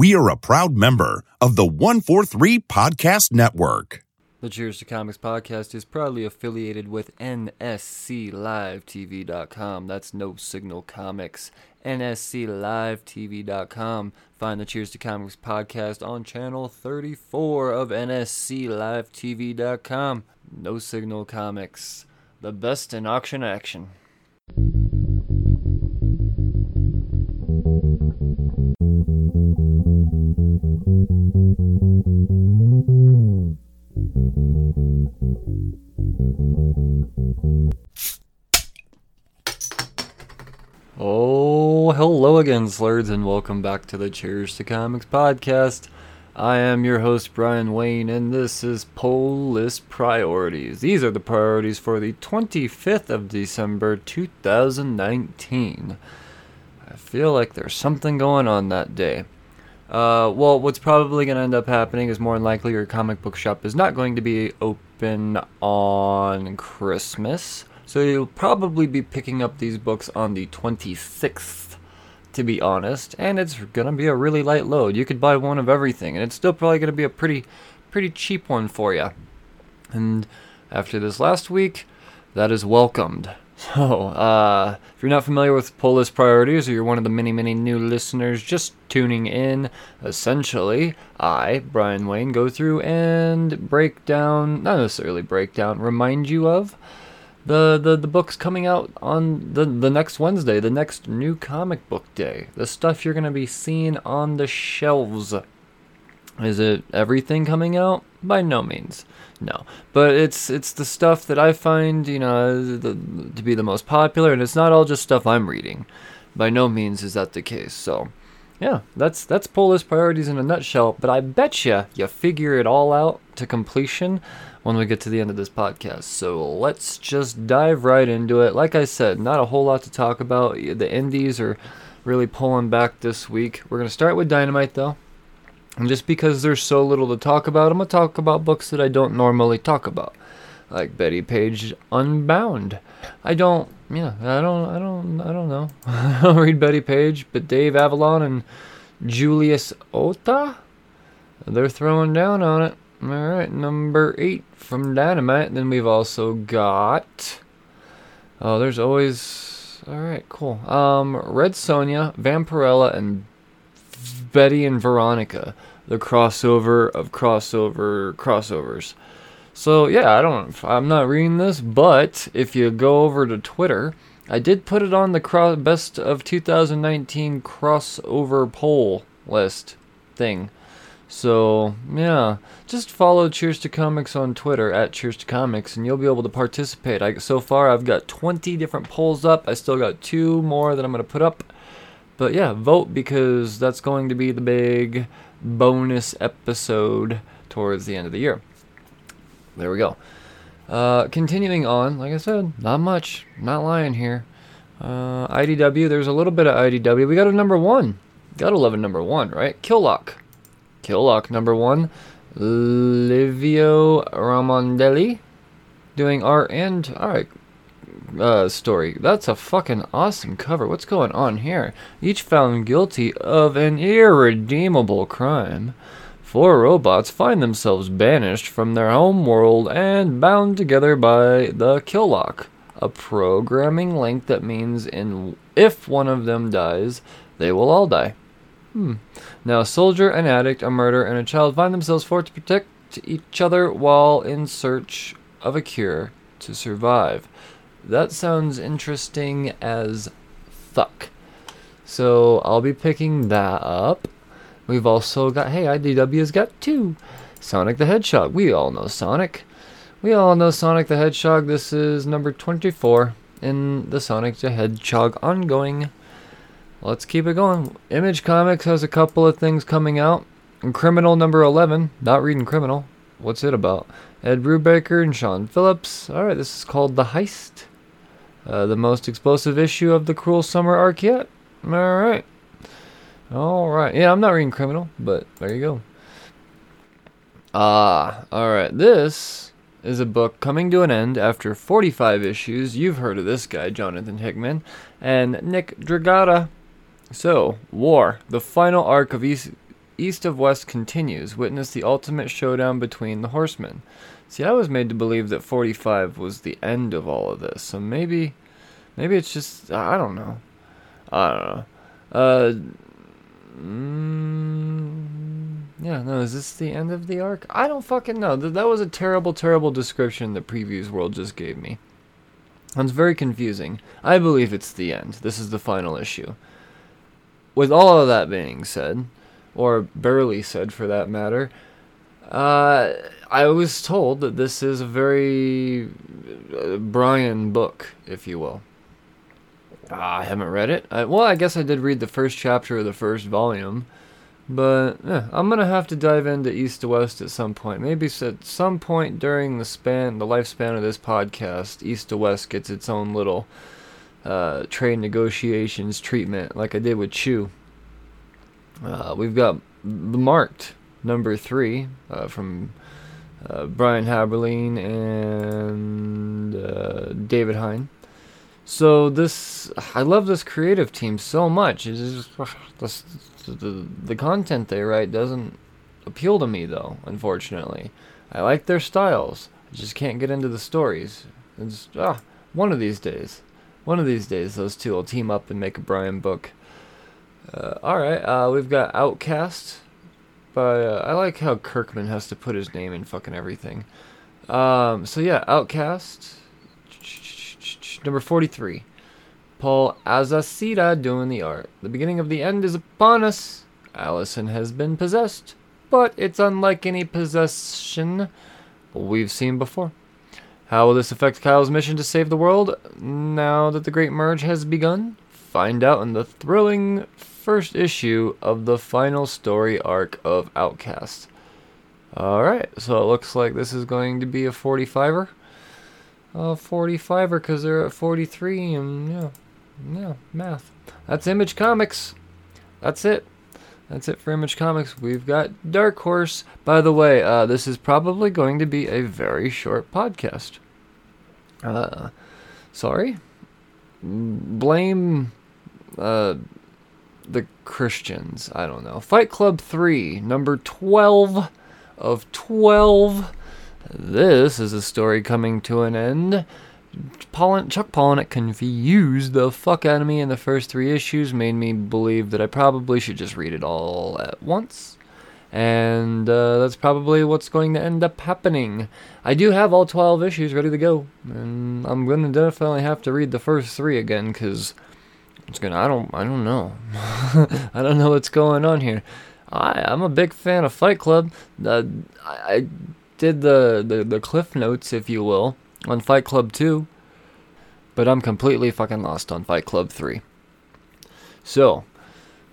We are a proud member of the 143 Podcast Network. The Cheers to Comics podcast is proudly affiliated with NSCLiveTV.com. That's No Signal Comics. NSCLiveTV.com. Find the Cheers to Comics podcast on channel 34 of NSCLiveTV.com. No Signal Comics. The best in auction action. Hello again, slurs, and welcome back to the Cheers to Comics podcast. I am your host, Brian Wayne, and this is Pull List Priorities. These are the priorities for the 25th of December, 2019. I feel like there's something going on that day. Uh, well, what's probably going to end up happening is more than likely your comic book shop is not going to be open on Christmas. So you'll probably be picking up these books on the 26th, to be honest, and it's gonna be a really light load. You could buy one of everything, and it's still probably gonna be a pretty, pretty cheap one for you. And after this last week, that is welcomed. So, uh, if you're not familiar with Pull List Priorities, or you're one of the many, many new listeners just tuning in, essentially, I, Brian Wayne, go through and break down, not necessarily break down, remind you of the, the the books coming out on the the next Wednesday, the next new comic book day. The stuff you're gonna be seeing on the shelves. Is it everything coming out? By no means, no. But it's it's the stuff that I find you know the, to be the most popular, and it's not all just stuff I'm reading. By no means is that the case. So, yeah, that's that's Pull List priorities in a nutshell. But I bet you you figure it all out to completion when we get to the end of this podcast. So let's just dive right into it. Like I said, not a whole lot to talk about. The indies are really pulling back this week. We're going to start with Dynamite, though. And just because there's so little to talk about, I'm going to talk about books that I don't normally talk about. Like Bettie Page Unbound. I don't, yeah, I don't, I don't, I don't know. I don't read Bettie Page, but Dave Avallone and Julius Ohta, they're throwing down on it. All right, number eight from Dynamite. Then we've also got. Oh, there's always. All right, cool. Um, Red Sonja, Vampirella, and Betty and Veronica, the crossover of crossover crossovers. So yeah, I don't. I'm not reading this, but if you go over to Twitter, I did put it on the cro- best of 2019 crossover poll list thing. So, yeah, just follow Cheers to Comics on Twitter at Cheers to Comics and you'll be able to participate. I, so far, I've got 20 different polls up. I still got two more that I'm going to put up. But yeah, vote because that's going to be the big bonus episode towards the end of the year. There we go. Uh, continuing on, like I said, not much. Not lying here. Uh, IDW, there's a little bit of IDW. We got a number one. Gotta love a number one, right? Kill Lock. Kill Lock number one. Livio Ramondelli doing art and alright uh, story. That's a fucking awesome cover. What's going on here? Each found guilty of an irredeemable crime. Four robots find themselves banished from their home world and bound together by the Kill Lock, a programming link that means in if one of them dies, they will all die. Hmm. Now, a soldier, an addict, a murderer, and a child find themselves forced to protect each other while in search of a cure to survive. That sounds interesting as fuck. So I'll be picking that up. We've also got, hey, IDW's got two. Sonic the Hedgehog. We all know Sonic. We all know Sonic the Hedgehog. This is number 24 in the Sonic the Hedgehog ongoing let's keep it going. Image Comics has a couple of things coming out. Criminal number 11, not reading Criminal. What's it about? Ed Brubaker and Sean Phillips. Alright, this is called The Heist. Uh, the most explosive issue of the Cruel Summer arc yet. Alright. Alright. Yeah, I'm not reading Criminal, but there you go. Ah, alright. This is a book coming to an end after 45 issues. You've heard of this guy, Jonathan Hickman, and Nick Dragotta so, War, the final arc of East East of West continues. Witness the ultimate showdown between the horsemen. See, I was made to believe that 45 was the end of all of this. So maybe, maybe it's just I don't know. I don't know. Uh, mm, yeah, no, is this the end of the arc? I don't fucking know. That, that was a terrible, terrible description the previews world just gave me. It's very confusing. I believe it's the end. This is the final issue. With all of that being said, or barely said for that matter, uh, I was told that this is a very uh, Brian book, if you will. Uh, I haven't read it. I, well, I guess I did read the first chapter of the first volume. But I'm gonna have to dive into East of West at some point. Maybe at some point during the span, the lifespan of this podcast, East of West gets its own little uh, trade negotiations treatment, like I did with Chew. Uh, we've got Marked number three uh, from uh, Brian Haberlin and uh, David Hine. So this, I love this creative team so much. It's just, the, the content they write doesn't appeal to me though, unfortunately. I like their styles. I just can't get into the stories. It's ah, one of these days. One of these days those two will team up and make a Brian book. Uh, alright, uh, we've got Outcast. But uh, I like how Kirkman has to put his name in fucking everything. Um, so yeah, Outcast. Number 43. Paul Azaceta doing the art. The beginning of the end is upon us. Allison has been possessed, but it's unlike any possession we've seen before. How will this affect Kyle's mission to save the world now that the Great Merge has begun? Find out in the thrilling first issue of the final story arc of Outcast. Alright, so it looks like this is going to be a 45er. A 45er because they're at 43, and yeah. Yeah, math. That's Image Comics. That's it. That's it for Image Comics. We've got Dark Horse. By the way, uh, this is probably going to be a very short podcast. Uh, sorry. Blame uh, the Christians. I don't know. Fight Club 3, number 12 of 12. This is a story coming to an end. Pollen, Chuck Palahniuk confused the fuck out of me in the first three issues, made me believe that I probably should just read it all at once. And uh, that's probably what's going to end up happening. I do have all 12 issues ready to go. And I'm going to definitely have to read the first three again because it's to, I don't, I don't know. I don't know what's going on here. I, I'm a big fan of Fight Club. Uh, I, I did the, the, the cliff notes, if you will on Fight Club 2, but I'm completely fucking lost on Fight Club 3. So,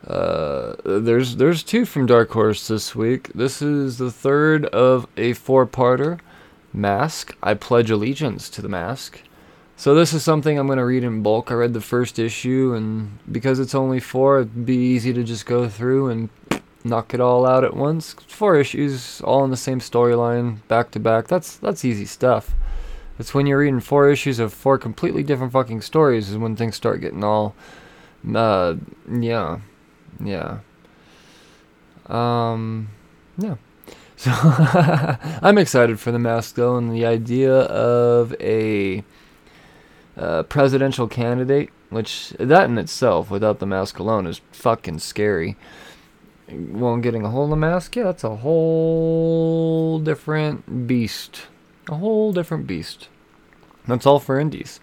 uh, there's there's two from Dark Horse this week. This is the third of a four-parter. Mask. I pledge allegiance to the mask. So this is something I'm going to read in bulk. I read the first issue, and because it's only four, it'd be easy to just go through and knock it all out at once. Four issues, all in the same storyline, back to back. That's that's easy stuff. It's when you're reading four issues of four completely different fucking stories is when things start getting all, uh, yeah, yeah. Um, yeah. So I'm excited for the mask though, and the idea of a uh, presidential candidate, which that in itself, without the mask alone, is fucking scary. Well, getting a hold of the mask, yeah, that's a whole different beast. A whole different beast. That's all for indies.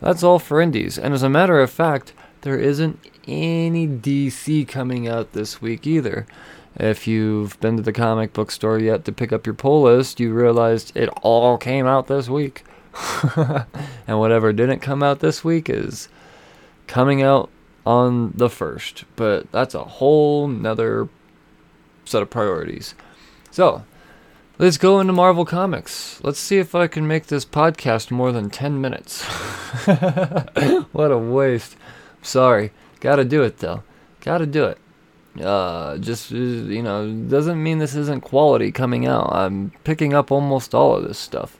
That's all for indies. And as a matter of fact, there isn't any DC coming out this week either. If you've been to the comic book store yet to pick up your pull list, you realized it all came out this week. and whatever didn't come out this week is coming out on the first. But that's a whole nother set of priorities. So, Let's go into Marvel Comics. Let's see if I can make this podcast more than 10 minutes. what a waste. Sorry. Gotta do it though. Gotta do it. Uh, just, uh, you know, doesn't mean this isn't quality coming out. I'm picking up almost all of this stuff.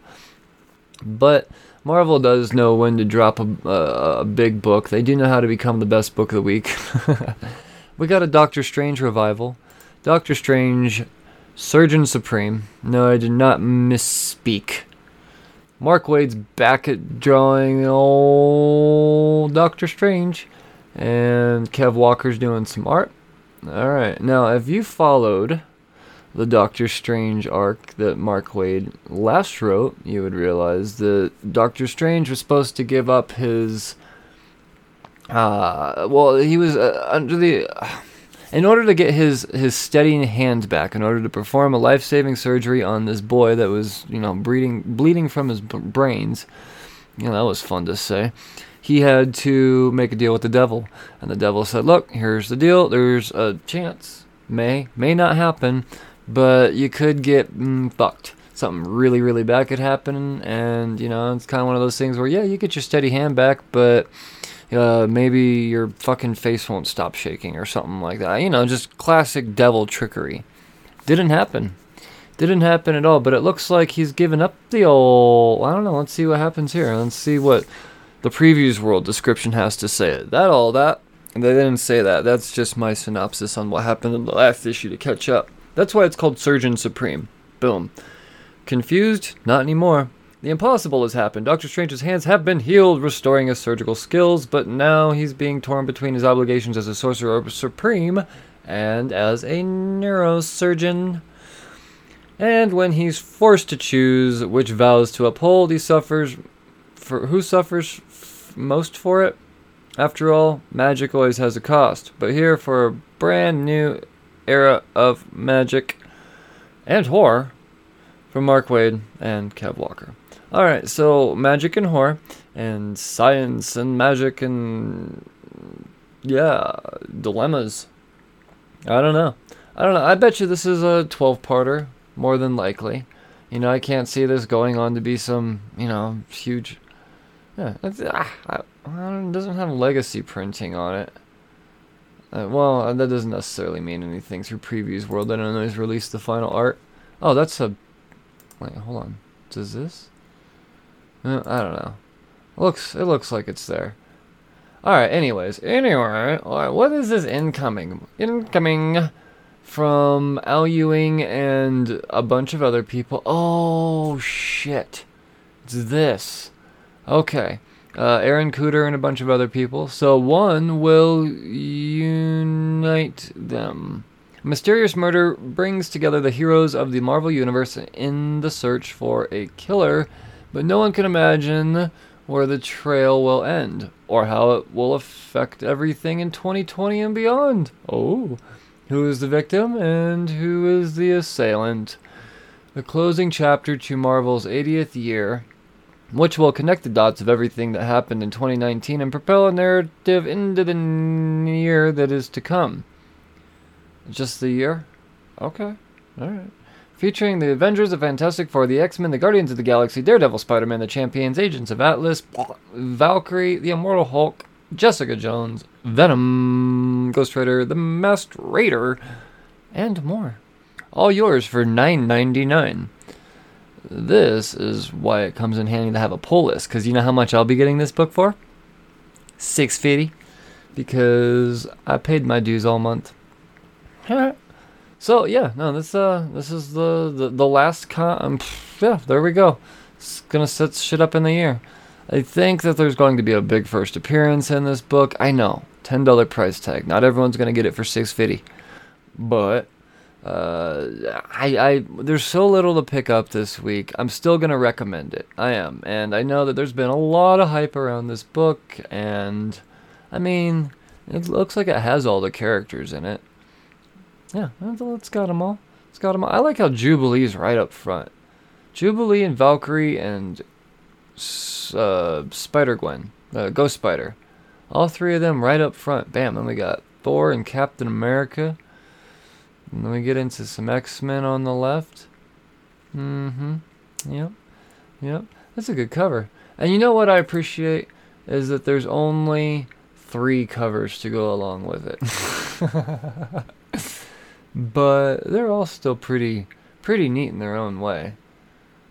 But Marvel does know when to drop a, a, a big book. They do know how to become the best book of the week. we got a Doctor Strange revival. Doctor Strange, Surgeon Supreme. No, I did not misspeak. Mark Waid's back at drawing old Doctor Strange, and Kev Walker's doing some art. All right, now if you followed the Doctor Strange arc that Mark Waid last wrote, you would realize that Doctor Strange was supposed to give up his. Uh, well, he was uh, under the. Uh, in order to get his his steadying hand back, in order to perform a life saving surgery on this boy that was, you know, bleeding bleeding from his b- brains. You know, that was fun to say. He had to make a deal with the devil, and the devil said, "Look, here's the deal. There's a chance, may may not happen, but you could get mm, fucked. Something really, really bad could happen, and you know, it's kind of one of those things where, yeah, you get your steady hand back, but." Uh, maybe your fucking face won't stop shaking or something like that. You know, just classic devil trickery. Didn't happen. Didn't happen at all, but it looks like he's given up the old. I don't know. Let's see what happens here. Let's see what the previews world description has to say. That all that. They didn't say that. That's just my synopsis on what happened in the last issue to catch up. That's why it's called Surgeon Supreme. Boom. Confused? Not anymore. The impossible has happened. Doctor Strange's hands have been healed, restoring his surgical skills, but now he's being torn between his obligations as a sorcerer supreme and as a neurosurgeon. And when he's forced to choose which vows to uphold, he suffers for who suffers f- most for it? After all, magic always has a cost. But here for a brand new era of magic and horror from Mark Waid and Kev Walker. All right, so magic and horror, and science and magic and yeah, dilemmas. I don't know. I don't know. I bet you this is a 12-parter, more than likely. You know, I can't see this going on to be some, you know, huge. Yeah, it's, ah, it doesn't have legacy printing on it. Uh, well, that doesn't necessarily mean anything through Previews World. I don't know. He's released the final art. Oh, that's a. Wait, hold on. Does this? Uh, I don't know. Looks it looks like it's there. All right. Anyways, anyway, all right, what is this incoming? Incoming from Al Ewing and a bunch of other people. Oh shit! It's this. Okay. Uh, Aaron Kuder and a bunch of other people. So one will unite them. Mysterious murder brings together the heroes of the Marvel Universe in the search for a killer but no one can imagine where the trail will end or how it will affect everything in 2020 and beyond. Oh, who is the victim and who is the assailant? The closing chapter to Marvel's 80th year, which will connect the dots of everything that happened in 2019 and propel a narrative into the year that is to come. Just the year? Okay. All right featuring the Avengers, the Fantastic Four, the X-Men, the Guardians of the Galaxy, Daredevil, Spider-Man, the Champions, Agents of Atlas, Valkyrie, the Immortal Hulk, Jessica Jones, Venom, Ghost Rider, the Masked Raider, and more. All yours for $9.99. This is why it comes in handy to have a pull list, because you know how much I'll be getting this book for? Six fifty, because I paid my dues all month. So yeah, no, this uh, this is the the, the last con. Um, yeah, there we go. It's gonna set shit up in the air. I think that there's going to be a big first appearance in this book. I know, ten dollar price tag. Not everyone's gonna get it for six fifty, but uh, I I there's so little to pick up this week. I'm still gonna recommend it. I am, and I know that there's been a lot of hype around this book, and I mean, it looks like it has all the characters in it. Yeah, it's got them all. It's got them all. I like how Jubilee's right up front. Jubilee and Valkyrie and uh, Spider Gwen, uh, Ghost Spider. All three of them right up front. Bam. Then we got Thor and Captain America. And then we get into some X Men on the left. Mm hmm. Yep. Yep. That's a good cover. And you know what I appreciate? Is that there's only three covers to go along with it. but they're all still pretty pretty neat in their own way.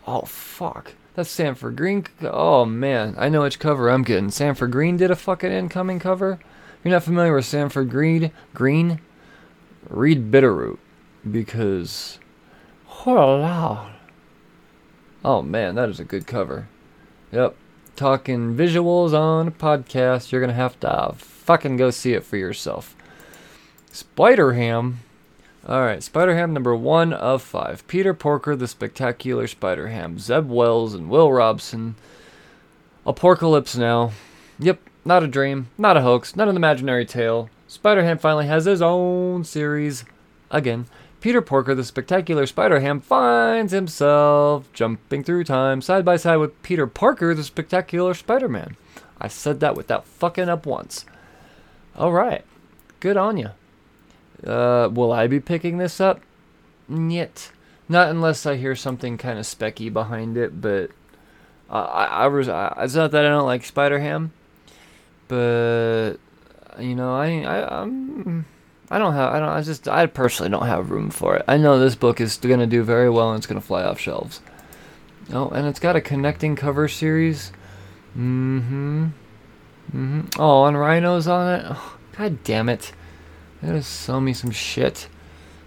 Oh fuck. That's Sanford Greene. Oh man, I know which cover I'm getting. Sanford Greene did a fucking incoming cover. You're not familiar with Sanford Greene, Greene? Read Bitterroot. because. Oh, oh man, that is a good cover. Yep. Talking visuals on a podcast, you're to have to fucking go see it for yourself. Spider Ham. Alright, Spider Ham number one of five. Peter Porker, the Spectacular Spider Ham. Zeb Wells and Will Robson. Apocalypse now. Yep, not a dream, not a hoax, not an imaginary tale. Spider Ham finally has his own series. Again, Peter Porker, the spectacular Spider Ham, finds himself jumping through time side by side with Peter Parker, the spectacular Spider Man. I said that without fucking up once. Alright, good on you. Uh, will I be picking this up? Yet. Not unless I hear something kind of specky behind it, but uh, I, I was. I, it's not that I don't like Spider Ham, but you know, I, I, I'm. I don't have. I don't. I just. I personally don't have room for it. I know this book is going to do very well and it's going to fly off shelves. Oh, and it's got a connecting cover series. Mm-hmm. Mm-hmm. Oh, and rhinos on it. Oh, God damn it! Gotta sell me some shit.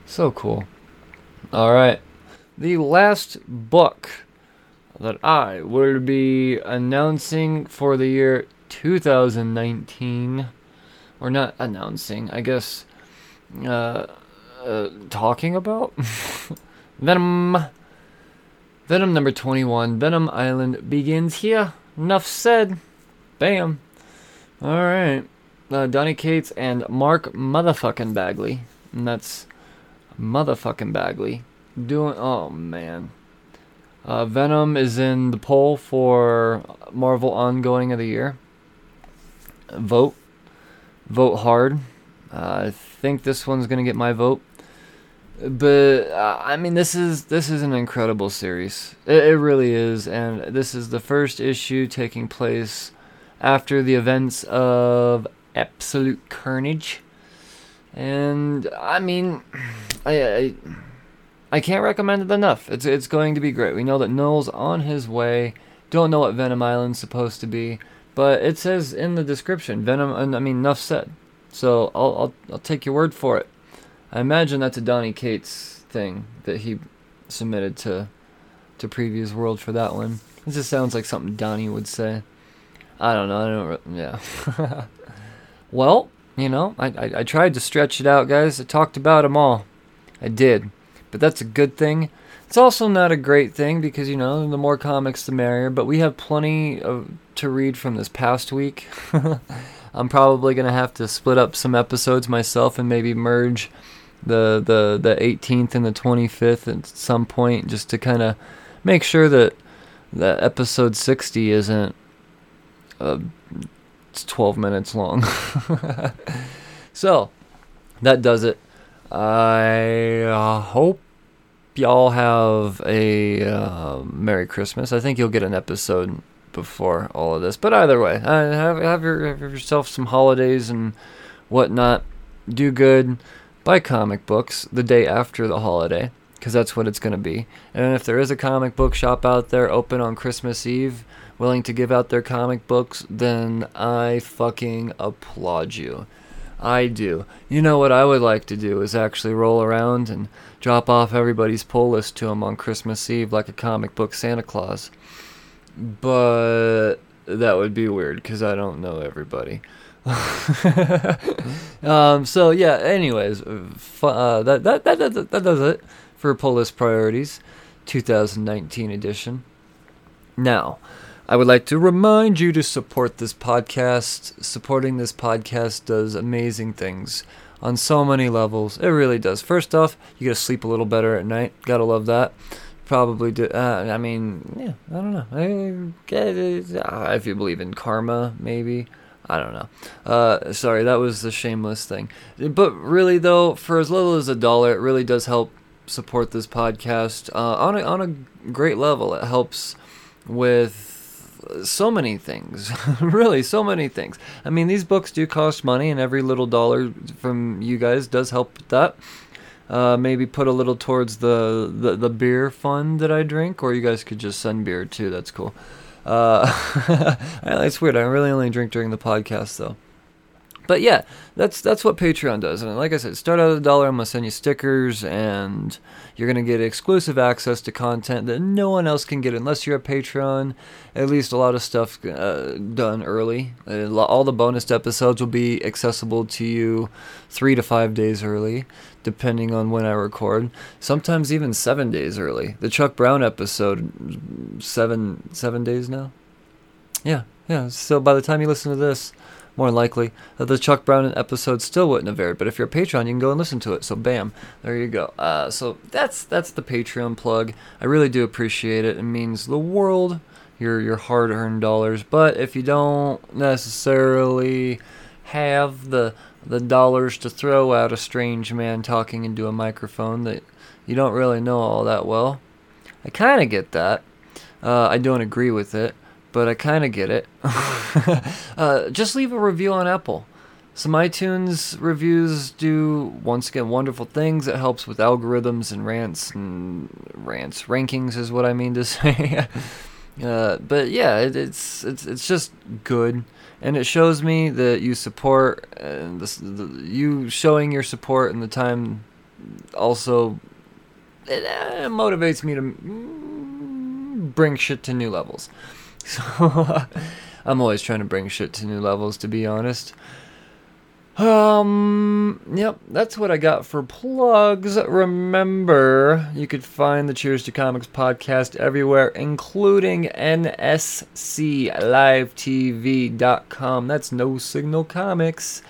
So cool. All right. The last book that I will be announcing for the year 2019, or not announcing, I guess, uh, uh talking about Venom. Venom number 21, Venom Island begins here. Enough said. Bam. Alright. Uh, Donny Cates and Mark Motherfucking Bagley. And that's Motherfucking Bagley. Doing. Oh, man. Uh, Venom is in the poll for Marvel Ongoing of the Year. Vote. Vote hard. Uh, I think this one's gonna get my vote. But uh, I mean, this is this is an incredible series. It, it really is, and this is the first issue taking place after the events of Absolute Carnage. And I mean, I, I I can't recommend it enough. It's it's going to be great. We know that Knull's on his way. Don't know what Venom Island's supposed to be, but it says in the description Venom. And I mean, enough said. So I'll I'll I'll take your word for it. I imagine that's a Donny Cates thing that he submitted to to Previews World for that one. It just sounds like something Donny would say. I don't know. I don't. Yeah. well, you know, I, I I tried to stretch it out, guys. I talked about them all. I did but that's a good thing. It's also not a great thing because you know the more comics the merrier. But we have plenty of to read from this past week. I'm probably gonna have to split up some episodes myself and maybe merge the the the 18th and the 25th at some point just to kind of make sure that that episode 60 isn't uh, it's 12 minutes long. so that does it. I uh, hope y'all have a uh, Merry Christmas. I think you'll get an episode before all of this. But either way, uh, have, have, your, have yourself some holidays and whatnot. Do good. Buy comic books the day after the holiday because that's what it's going to be. And if there is a comic book shop out there open on Christmas Eve willing to give out their comic books, then I fucking applaud you. I do. You know what I would like to do is actually roll around and drop off everybody's pull list to them on Christmas Eve like a comic book Santa Claus. But that would be weird because I don't know everybody. um, so yeah. Anyways, uh, that, that that that that does it for pull list priorities, 2019 edition. Now, I would like to remind you to support this podcast. Supporting this podcast does amazing things on so many levels. It really does. First off, you get to sleep a little better at night. Gotta love that. Probably do. Uh, I mean, yeah, I don't know. Uh, if you believe in karma, maybe. I don't know. Uh, sorry, that was the shameless thing. But really, though, for as little as a dollar, it really does help support this podcast uh, on a, on a great level. It helps with so many things, really, so many things. I mean, these books do cost money, and every little dollar from you guys does help with that. Uh, maybe put a little towards the, the, the beer fund that I drink, or you guys could just send beer too. That's cool. Uh, it's weird. I really only drink during the podcast though. But yeah, that's that's what Patreon does. And like I said, start out at a dollar. I'm gonna send you stickers, and you're gonna get exclusive access to content that no one else can get unless you're a Patreon. At least a lot of stuff uh, done early. All the bonus episodes will be accessible to you three to five days early, depending on when I record. Sometimes even seven days early. The Chuck Brown episode, seven seven days now. Yeah, yeah. So by the time you listen to this more likely that the Chuck Brown episode still wouldn't have aired. But if you're a Patreon, you can go and listen to it. So bam, there you go. Uh, so that's that's the Patreon plug. I really do appreciate it. It means the world. Your your hard-earned dollars. But if you don't necessarily have the the dollars to throw at a strange man talking into a microphone that you don't really know all that well, I kind of get that. Uh, I don't agree with it but I kind of get it. uh, just leave a review on Apple. Some iTunes reviews do once again wonderful things. It helps with algorithms and rants and rants rankings is what I mean to say. uh, but yeah, it, it's it's it's just good, and it shows me that you support and the, you showing your support and the time also it, uh, motivates me to bring shit to new levels. So I'm always trying to bring shit to new levels, to be honest. Um, yep, that's what I got for plugs. Remember, you could find the Cheers to Comics podcast everywhere, including nsclivetv.com. That's No Signal Comics,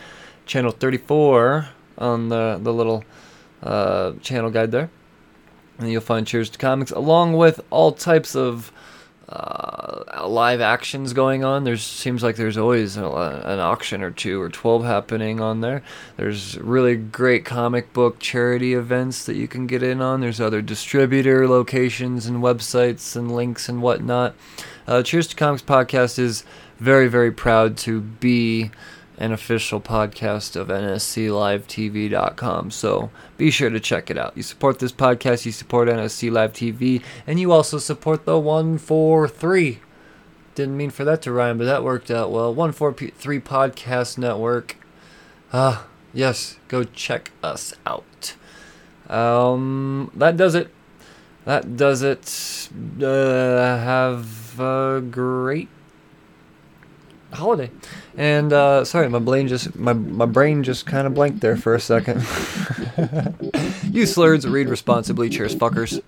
channel 34 on the, the little uh, channel guide there. And you'll find Cheers to Comics along with all types of uh, live actions going on. There seems like there's always a, an auction or two or 12 happening on there. There's really great comic book charity events that you can get in on. There's other distributor locations and websites and links and whatnot. Uh, Cheers to Comics podcast is very, very proud to be an official podcast of NSCLiveTV.com. So be sure to check it out. You support this podcast, you support NSC Live TV, and you also support the 143. Didn't mean for that to rhyme, but that worked out well. 143 Podcast Network. Ah, uh, yes, go check us out. Um, that does it. That does it. Uh, have a great holiday. And uh, sorry, my brain just my my brain just kind of blanked there for a second. you slurs, read responsibly. Cheers, fuckers.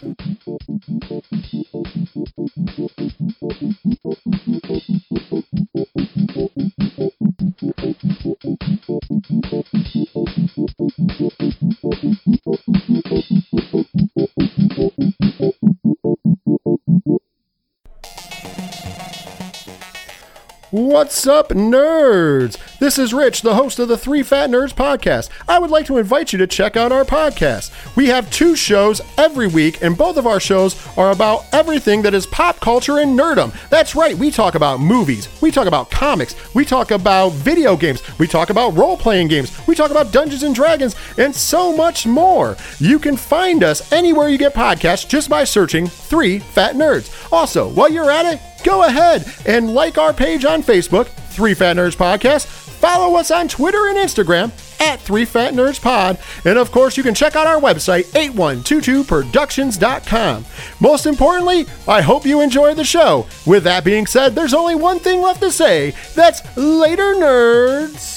What's up, nerds? This is Rich, the host of the Three Fat Nerds podcast. I would like to invite you to check out our podcast. We have two shows every week, and both of our shows are about everything that is pop culture and nerdum. That's right, we talk about movies, we talk about comics, we talk about video games, we talk about role playing games, we talk about Dungeons and Dragons, and so much more. You can find us anywhere you get podcasts just by searching Three Fat Nerds. Also, while you're at it, go ahead and like our page on Facebook, Three Fat Nerds Podcast. Follow us on Twitter and Instagram at Three Fat Nerds Pod. And of course, you can check out our website, 8122productions.com. Most importantly, I hope you enjoyed the show. With that being said, there's only one thing left to say that's later, nerds.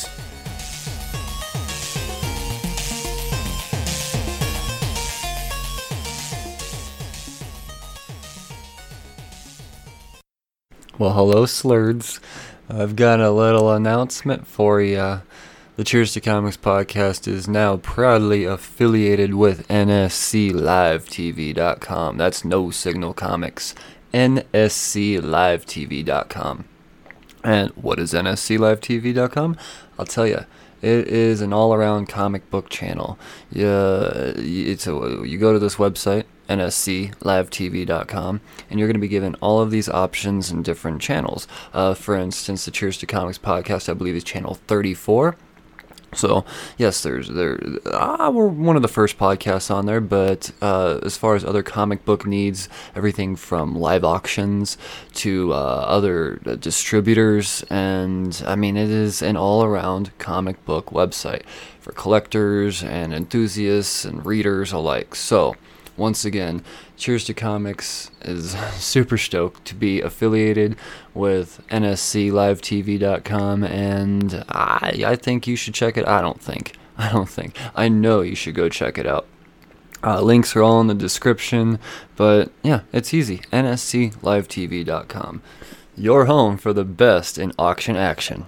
Well, hello, Slurds. I've got a little announcement for you. The Cheers to Comics podcast is now proudly affiliated with NSCLiveTV.com. That's No Signal Comics. NSCLiveTV.com. And what is NSCLiveTV.com? I'll tell you. It is an all-around comic book channel. Yeah, it's a, you go to this website nsclivetv.com, and you're going to be given all of these options and different channels. Uh, for instance, the Cheers to Comics podcast, I believe, is channel 34. So yes, there's there. Ah, we're one of the first podcasts on there, but uh, as far as other comic book needs, everything from live auctions to uh, other uh, distributors, and I mean it is an all-around comic book website for collectors and enthusiasts and readers alike. So once again, Cheers to Comics is super stoked to be affiliated with NSCLiveTV.com, and I, I think you should check it. I don't think. I don't think. I know you should go check it out. Uh, links are all in the description, but yeah, it's easy. NSCLiveTV.com. Your home for the best in auction action.